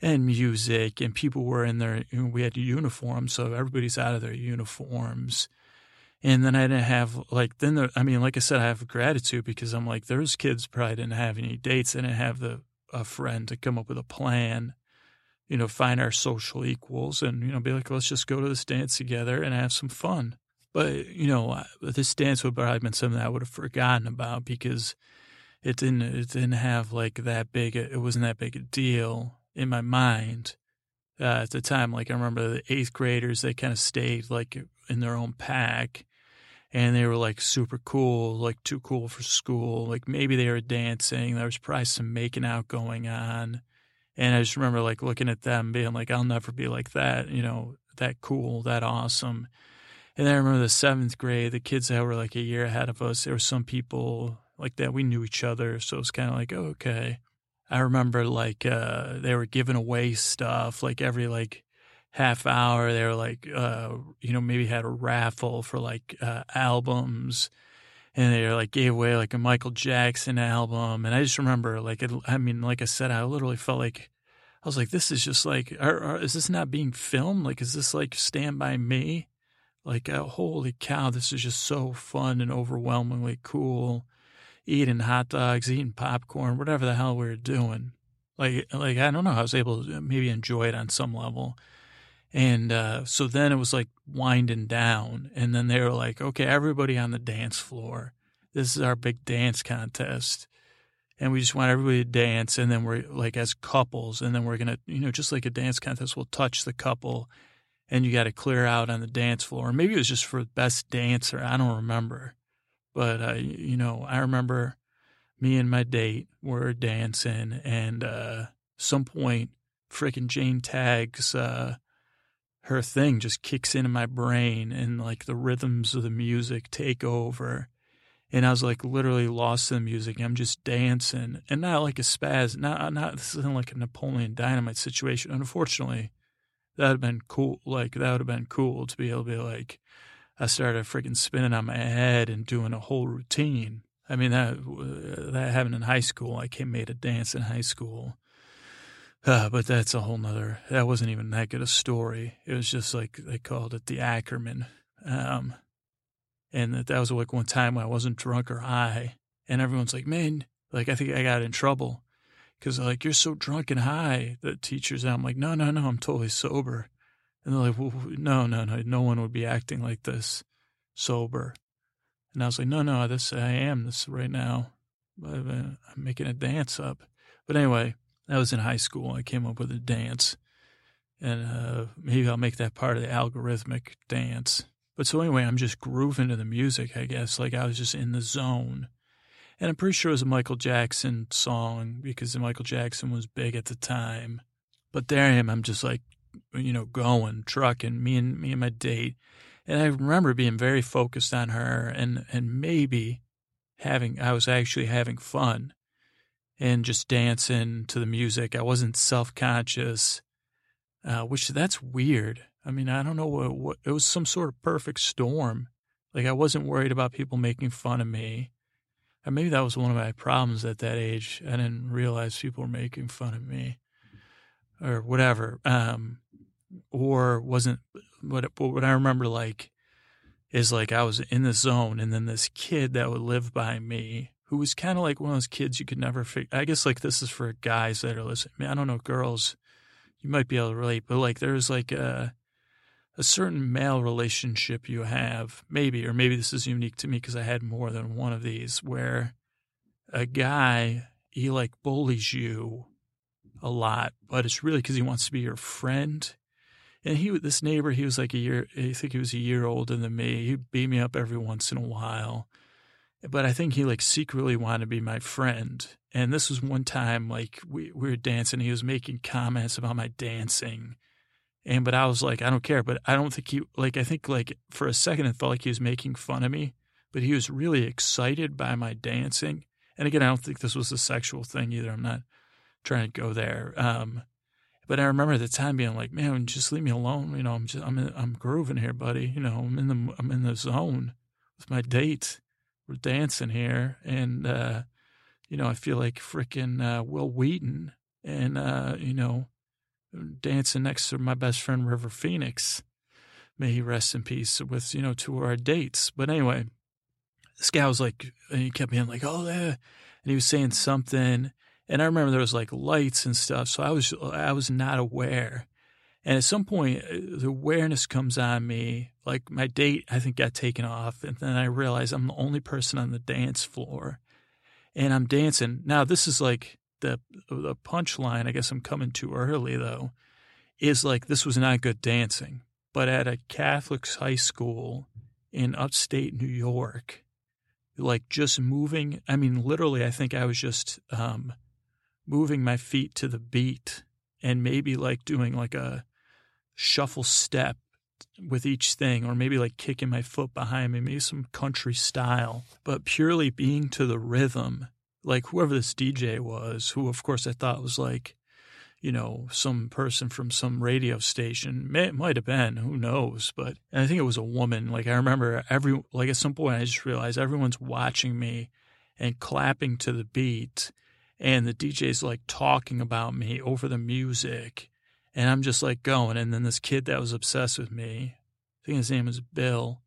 and music, and people were in their. We had uniforms, so everybody's out of their uniforms and then I didn't have like then the, I mean like I said I have gratitude because I'm like those kids probably didn't have any dates. They didn't have the a friend to come up with a plan, you know, find our social equals and you know be like let's just go to this dance together and have some fun. But you know this dance would probably been something I would have forgotten about because it didn't it didn't have like that big it wasn't that big a deal in my mind. Uh, at the time, like I remember the eighth graders, they kind of stayed like in their own pack and they were like super cool, like too cool for school. Like maybe they were dancing. There was probably some making out going on. And I just remember like looking at them being like, I'll never be like that, you know, that cool, that awesome. And then I remember the seventh grade, the kids that were like a year ahead of us, there were some people like that. We knew each other. So it was kind of like, oh, okay. I remember like uh, they were giving away stuff like every like half hour. They were like, uh, you know, maybe had a raffle for like uh, albums, and they were like gave away like a Michael Jackson album. And I just remember, like, it, I mean, like I said, I literally felt like I was like, this is just like, are, are, is this not being filmed? Like, is this like Stand by Me? Like, uh, holy cow, this is just so fun and overwhelmingly cool. Eating hot dogs, eating popcorn, whatever the hell we were doing. Like, like I don't know, I was able to maybe enjoy it on some level. And uh, so then it was like winding down. And then they were like, okay, everybody on the dance floor. This is our big dance contest. And we just want everybody to dance. And then we're like, as couples, and then we're going to, you know, just like a dance contest, we'll touch the couple and you got to clear out on the dance floor. Maybe it was just for the best dancer. I don't remember. But, uh, you know, I remember me and my date were dancing and uh, some point, freaking Jane Tags, uh, her thing just kicks into my brain and like the rhythms of the music take over and I was like literally lost in the music. I'm just dancing, and not like a spaz. Not not this isn't like a Napoleon Dynamite situation. Unfortunately, that would have been cool. Like that would have been cool to be able to be like, I started freaking spinning on my head and doing a whole routine. I mean that that happened in high school. I came made a dance in high school. Uh, <sighs> but that's a whole nother, that wasn't even that good a story. It was just like, they called it the Ackerman. Um, and that, that was like one time when I wasn't drunk or high. And everyone's like, man, like, I think I got in trouble because like, you're so drunk and high. The teachers, I'm like, no, no, no, I'm totally sober. And they're like, well, no, no, no, no one would be acting like this sober. And I was like, no, no, this, I am this right now. I'm making a dance up. But anyway, that was in high school. I came up with a dance. And uh, maybe I'll make that part of the algorithmic dance. But so anyway, I'm just grooving to the music, I guess. Like I was just in the zone. And I'm pretty sure it was a Michael Jackson song because Michael Jackson was big at the time. But there I am. I'm just like, you know, going, trucking, me and me and my date. And I remember being very focused on her and, and maybe having, I was actually having fun and just dancing to the music. I wasn't self conscious, uh, which that's weird. I mean, I don't know what, what, it was some sort of perfect storm. Like I wasn't worried about people making fun of me. Or maybe that was one of my problems at that age. I didn't realize people were making fun of me or whatever. Um, or wasn't what, what I remember like is like I was in the zone and then this kid that would live by me who was kind of like one of those kids you could never figure. I guess like this is for guys that are listening. I, mean, I don't know, girls, you might be able to relate, but like there's like a, a certain male relationship you have, maybe, or maybe this is unique to me because I had more than one of these where a guy, he like bullies you a lot, but it's really because he wants to be your friend. And he, this neighbor, he was like a year, I think he was a year older than me. He beat me up every once in a while but I think he like secretly wanted to be my friend. And this was one time like we, we were dancing. He was making comments about my dancing. And, but I was like, I don't care. But I don't think he, like, I think like for a second it felt like he was making fun of me, but he was really excited by my dancing. And again, I don't think this was a sexual thing either. I'm not trying to go there. Um, but I remember at the time being like, man, just leave me alone. You know, I'm just, I'm, I'm grooving here, buddy. You know, I'm in the, I'm in the zone with my date we're dancing here, and uh, you know, I feel like freaking uh, Wil Wheaton, and uh, you know, dancing next to my best friend River Phoenix. May he rest in peace with you know two of our dates. But anyway, this guy was like, he kept being like, oh, yeah. and he was saying something, and I remember there was like lights and stuff, so I was I was not aware. And at some point, uh, the awareness comes on me. Like my date, I think, got taken off. And then I realize I'm the only person on the dance floor. And I'm dancing. Now, this is like the, the punchline, I guess I'm coming too early, though, is like this was not good dancing. But at a Catholic high school in upstate New York, like just moving, I mean, literally, I think I was just um, moving my feet to the beat and maybe like doing like a shuffle step with each thing, or maybe like kicking my foot behind me, maybe some country style, but purely being to the rhythm. Like whoever this DJ was, who of course I thought was like, you know, some person from some radio station. It might have been, who knows? But and I think it was a woman. Like I remember every, like at some point I just realized everyone's watching me and clapping to the beat. And the DJ's like talking about me over the music and I'm just like going. And then this kid that was obsessed with me, I think his name was Bill,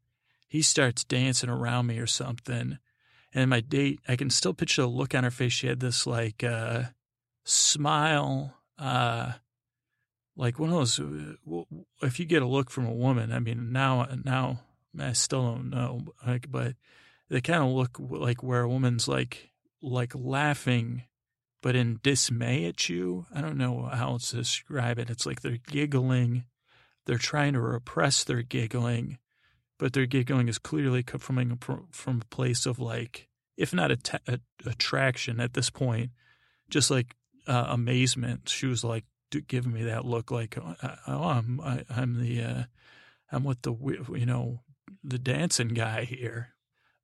he starts dancing around me or something. And my date, I can still picture the look on her face. She had this like uh, smile, uh, like one of those. Uh, if you get a look from a woman, I mean, now, now I still don't know, like, but they kind of look like where a woman's like, like laughing but in dismay at you. I don't know how else to describe it. It's like they're giggling. They're trying to repress their giggling, but their giggling is clearly coming from a place of like, if not attraction at this point, just like uh, amazement. She was like giving me that look, like, oh, oh I'm I, am the uh, I'm with the you know the dancing guy here.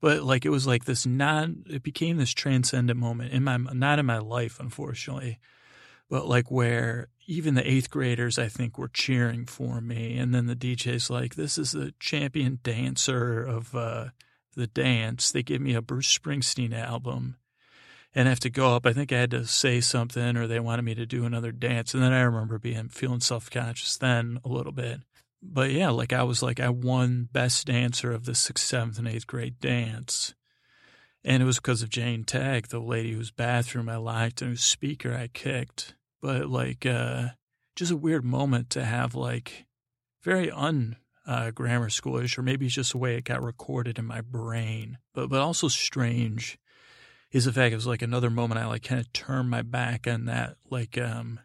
But like it was like this non it became this transcendent moment in my not in my life unfortunately but like where even the eighth graders i think were cheering for me and then the dj's like this is the champion dancer of uh, the dance they give me a bruce springsteen album and I have to go up. I think I had to say something, or they wanted me to do another dance. And then I remember being feeling self conscious then a little bit but yeah, like I was like I won best dancer of the sixth, seventh, and eighth grade dance. And it was because of Jane Tag, the lady whose bathroom I liked and whose speaker I kicked. But like uh just a weird moment to have like very un uh, grammar schoolish, or maybe it's just the way it got recorded in my brain. But but also strange is the fact it was like another moment I like kind of turned my back on that. Like um,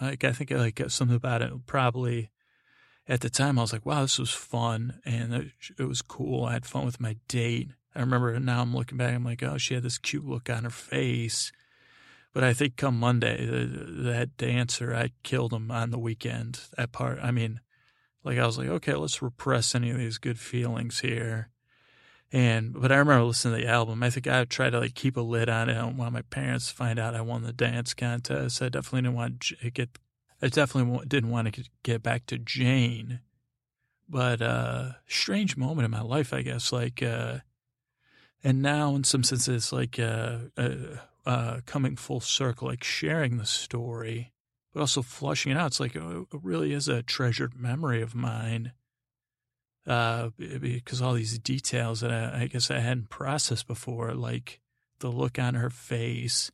like I think I like something about it probably at the time I was like, wow, this was fun and it, was cool. I had fun with my date. I remember now I'm looking back, I'm like, oh, she had this cute look on her face. But I think come Monday, that dancer, I killed him on the weekend. That part, I mean, like I was like, okay, let's repress any of these good feelings here. And but I remember listening to the album. I think I tried to like keep a lid on it. I don't want my parents to find out I won the dance contest. I definitely didn't want to get I definitely didn't want to get back to Jane, but uh, strange moment in my life, I guess. Like, uh, and now in some senses, it's like uh, uh, uh, coming full circle, like sharing the story, but also flushing it out. It's like oh, it really is a treasured memory of mine. Uh, because all these details that I, I guess I hadn't processed before, like the look on her face,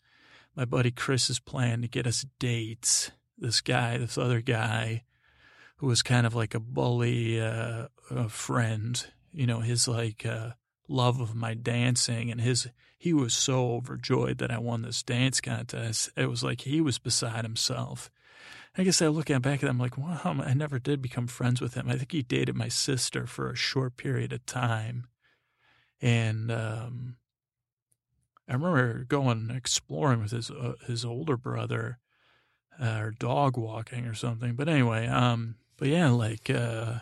my buddy Chris's plan to get us dates, this guy, this other guy, who was kind of like a bully uh, friend. You know, his like uh, love of my dancing, and his he was so overjoyed that I won this dance contest. It was like he was beside himself. I guess I look at back at him like, wow, I never did become friends with him. I think he dated my sister for a short period of time, and um, I remember going exploring with his uh, his older brother uh, or dog walking or something. But anyway, um, but yeah, like uh,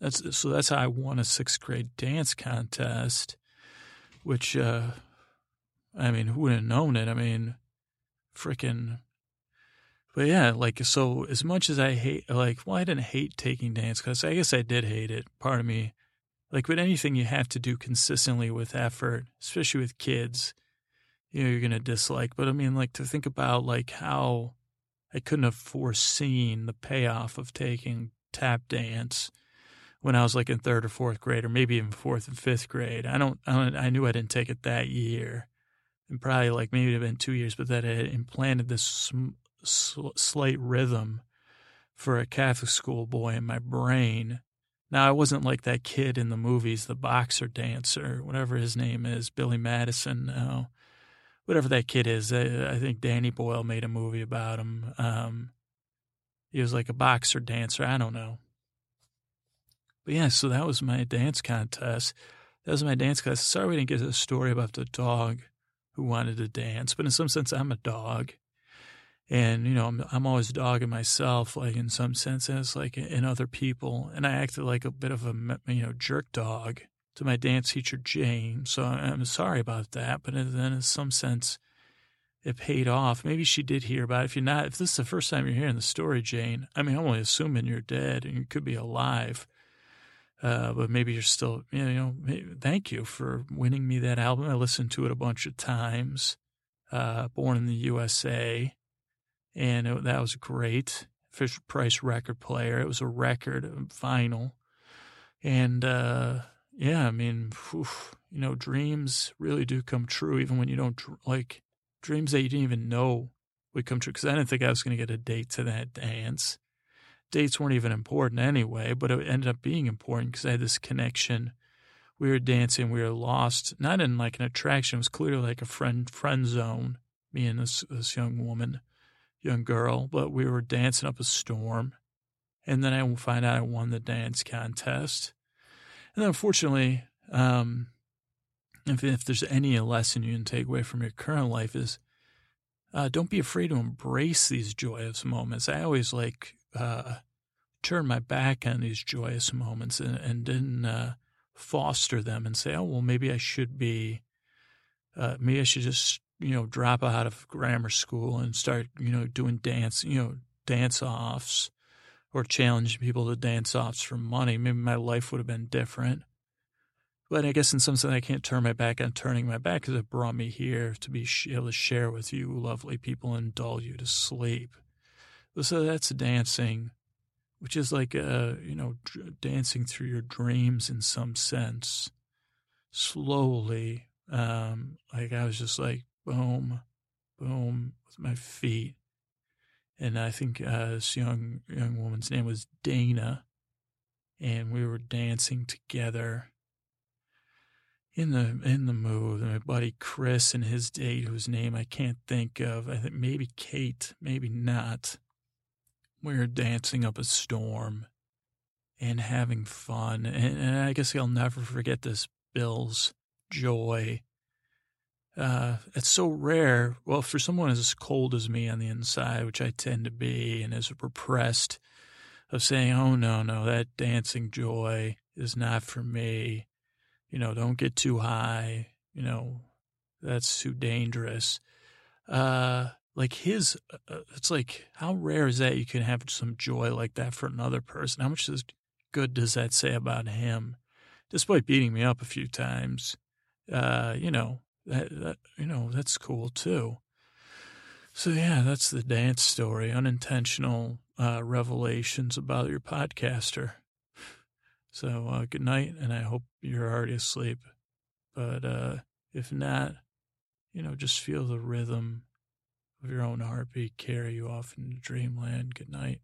that's so that's how I won a sixth grade dance contest, which uh, I mean, who would have known it? I mean, freaking. But yeah, like so. As much as I hate, like, well, I didn't hate taking dance class. I guess I did hate it. Part of me, like with anything you have to do consistently with effort, especially with kids, you know, you're gonna dislike. But I mean, like to think about like how I couldn't have foreseen the payoff of taking tap dance when I was like in third or fourth grade, or maybe even fourth and fifth grade. I don't, I, don't, I knew I didn't take it that year, and probably like maybe it had been two years, but that it implanted this sm- sl- slight rhythm for a Catholic school boy in my brain. Now I wasn't like that kid in the movies, the boxer dancer, whatever his name is, Billy Madison. No, whatever that kid is. I, I, think Danny Boyle made a movie about him. Um, he was like a boxer dancer. I don't know. But yeah, so that was my dance contest. That was my dance class. Sorry we didn't get a story about the dog who wanted to dance, but in some sense, I'm a dog. And, you know, I'm, I'm always dogging myself, like in some sense, like in other people. And I acted like a bit of a, you know, jerk dog to my dance teacher, Jane. So I'm sorry about that. But then, in some sense, it paid off. Maybe she did hear about it. If you're not, if this is the first time you're hearing the story, Jane, I mean, I'm only assuming you're dead and you could be alive. Uh, but maybe you're still, you know, thank you for winning me that album. I listened to it a bunch of times. Uh, Born in the USA. And it, that was great. Fisher Price record player. It was a record, vinyl. And, uh, yeah, I mean, oof, you know, dreams really do come true, even when you don't like dreams that you didn't even know would come true. Because I didn't think I was going to get a date to that dance. Dates weren't even important anyway, but it ended up being important because I had this connection. We were dancing, we were lost, not in like an attraction. It was clearly like a friend friend zone. Me and this this young woman, young girl, but we were dancing up a storm, and then I find out I won the dance contest and unfortunately, um, if, if there's any lesson you can take away from your current life is uh, don't be afraid to embrace these joyous moments. I always like uh, turn my back on these joyous moments and, and didn't uh, foster them and say, oh, well, maybe I should be, uh, maybe I should just, you know, drop out of grammar school and start, you know, doing dance, you know, dance offs or challenging people to dance offs for money. Maybe my life would have been different. But I guess in some sense, I can't turn my back on turning my back because it brought me here to be able to share with you, lovely people, and dull you to sleep. So that's dancing, which is like, uh, you know, dancing through your dreams in some sense, slowly. Um, like I was just like, boom, boom, with my feet. And I think uh, this young young woman's name was Dana, and we were dancing together in the in the mood. My buddy Chris and his date, whose name I can't think of, I think maybe Kate, maybe not. We were dancing up a storm and having fun, and, and I guess I'll never forget this. Bill's joy. Uh, it's so rare. Well, for someone as cold as me on the inside, which I tend to be, and as repressed, of saying, "Oh no, no, that dancing joy is not for me." you know, don't get too high, you know, that's too dangerous. Uh, like his, uh, uh, it's like, how rare is that you can have some joy like that for another person? How much good does that say about him? Despite beating me up a few times, uh, you know, that, that, you know, that's cool too. So yeah, that's the dance story, unintentional uh, revelations about your podcaster. So uh, good night, and I hope you're already asleep. But uh, if not, you know, just feel the rhythm of your own heartbeat carry you off into dreamland. Good night.